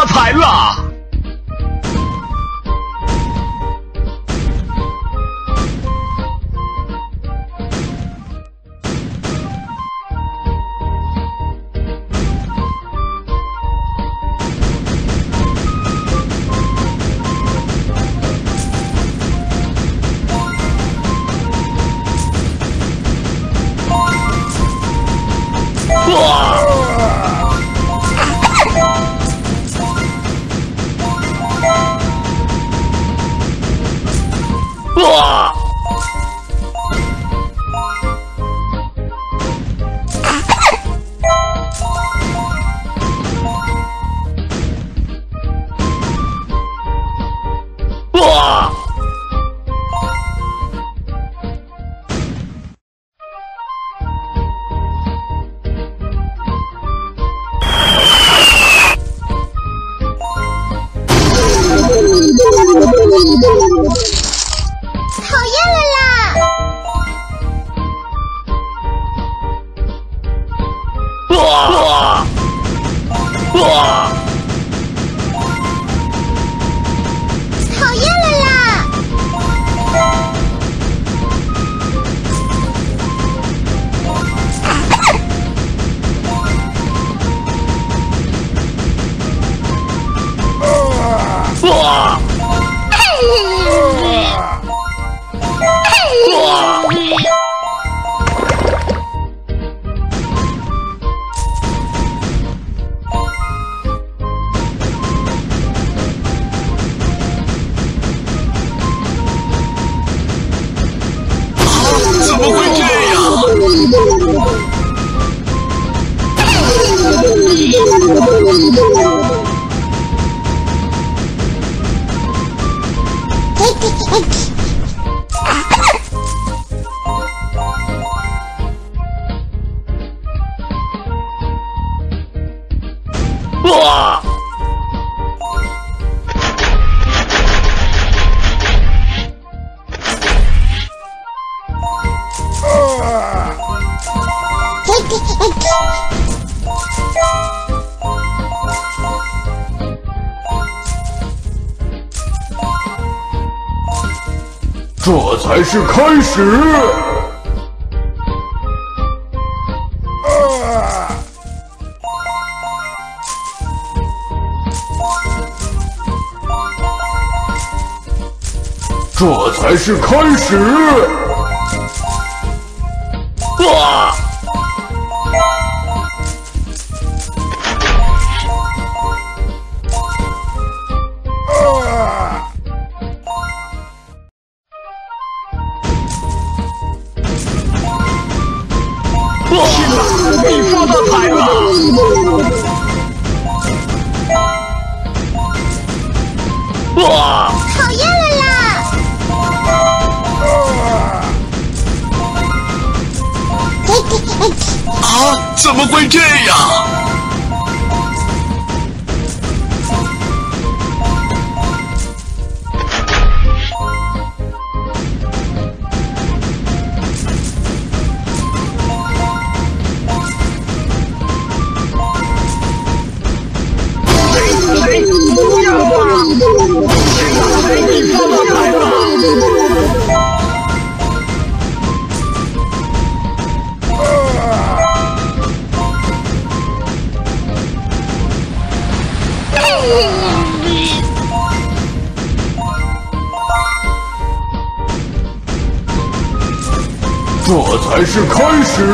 发财了。财了！这才是开始。这才是开始。啊怎么会这样？这才是开始。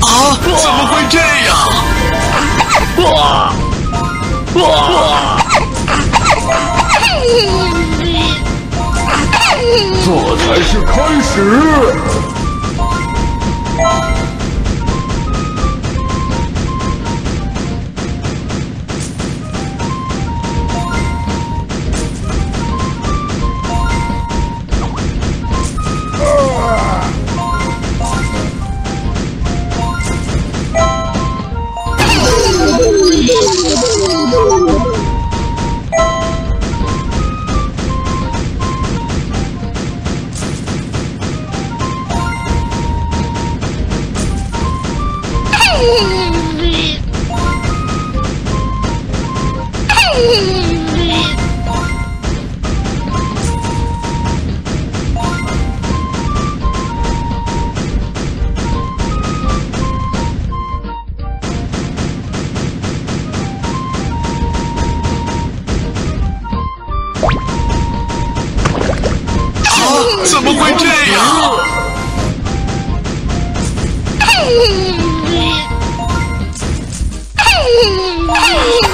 啊？怎么会这样？这才是开始。怎么会这样？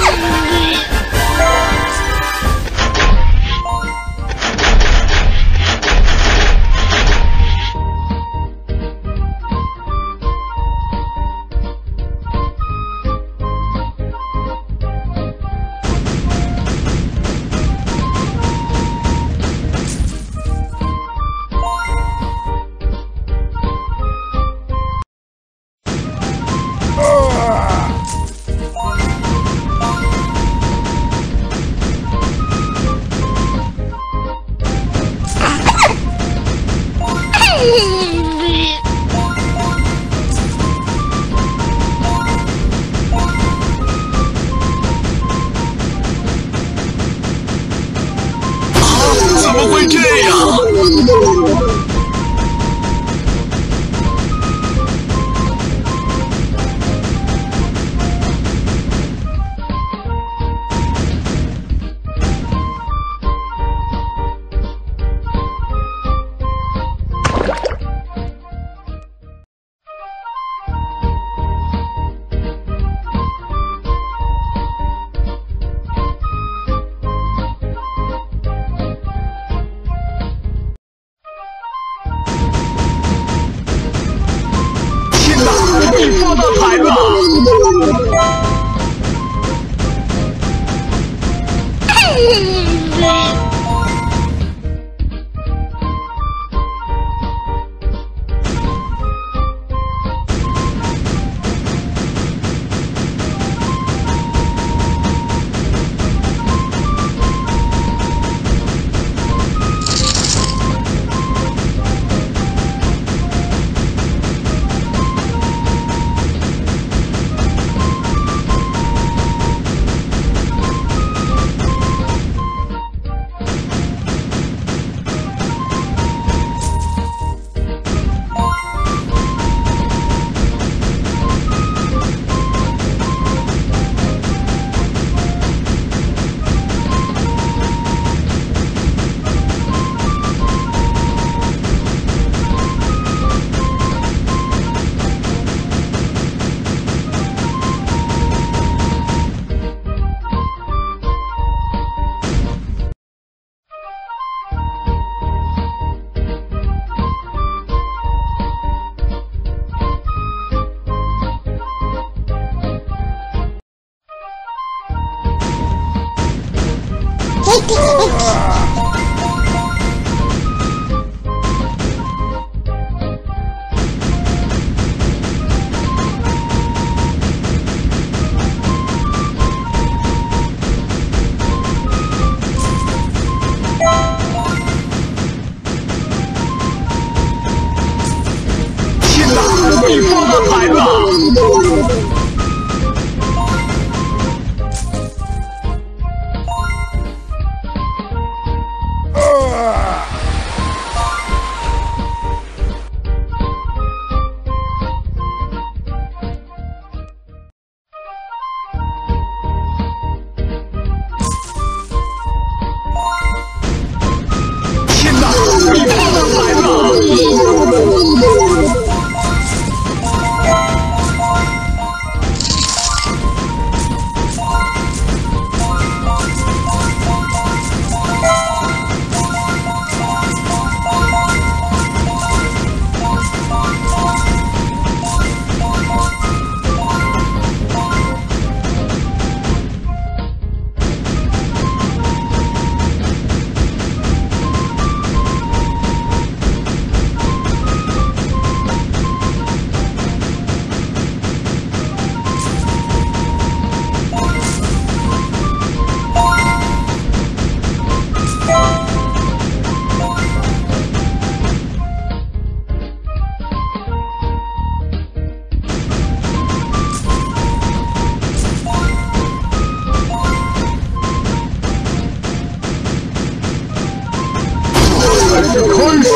Oh!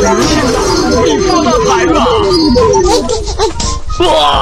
你发大财了！哇！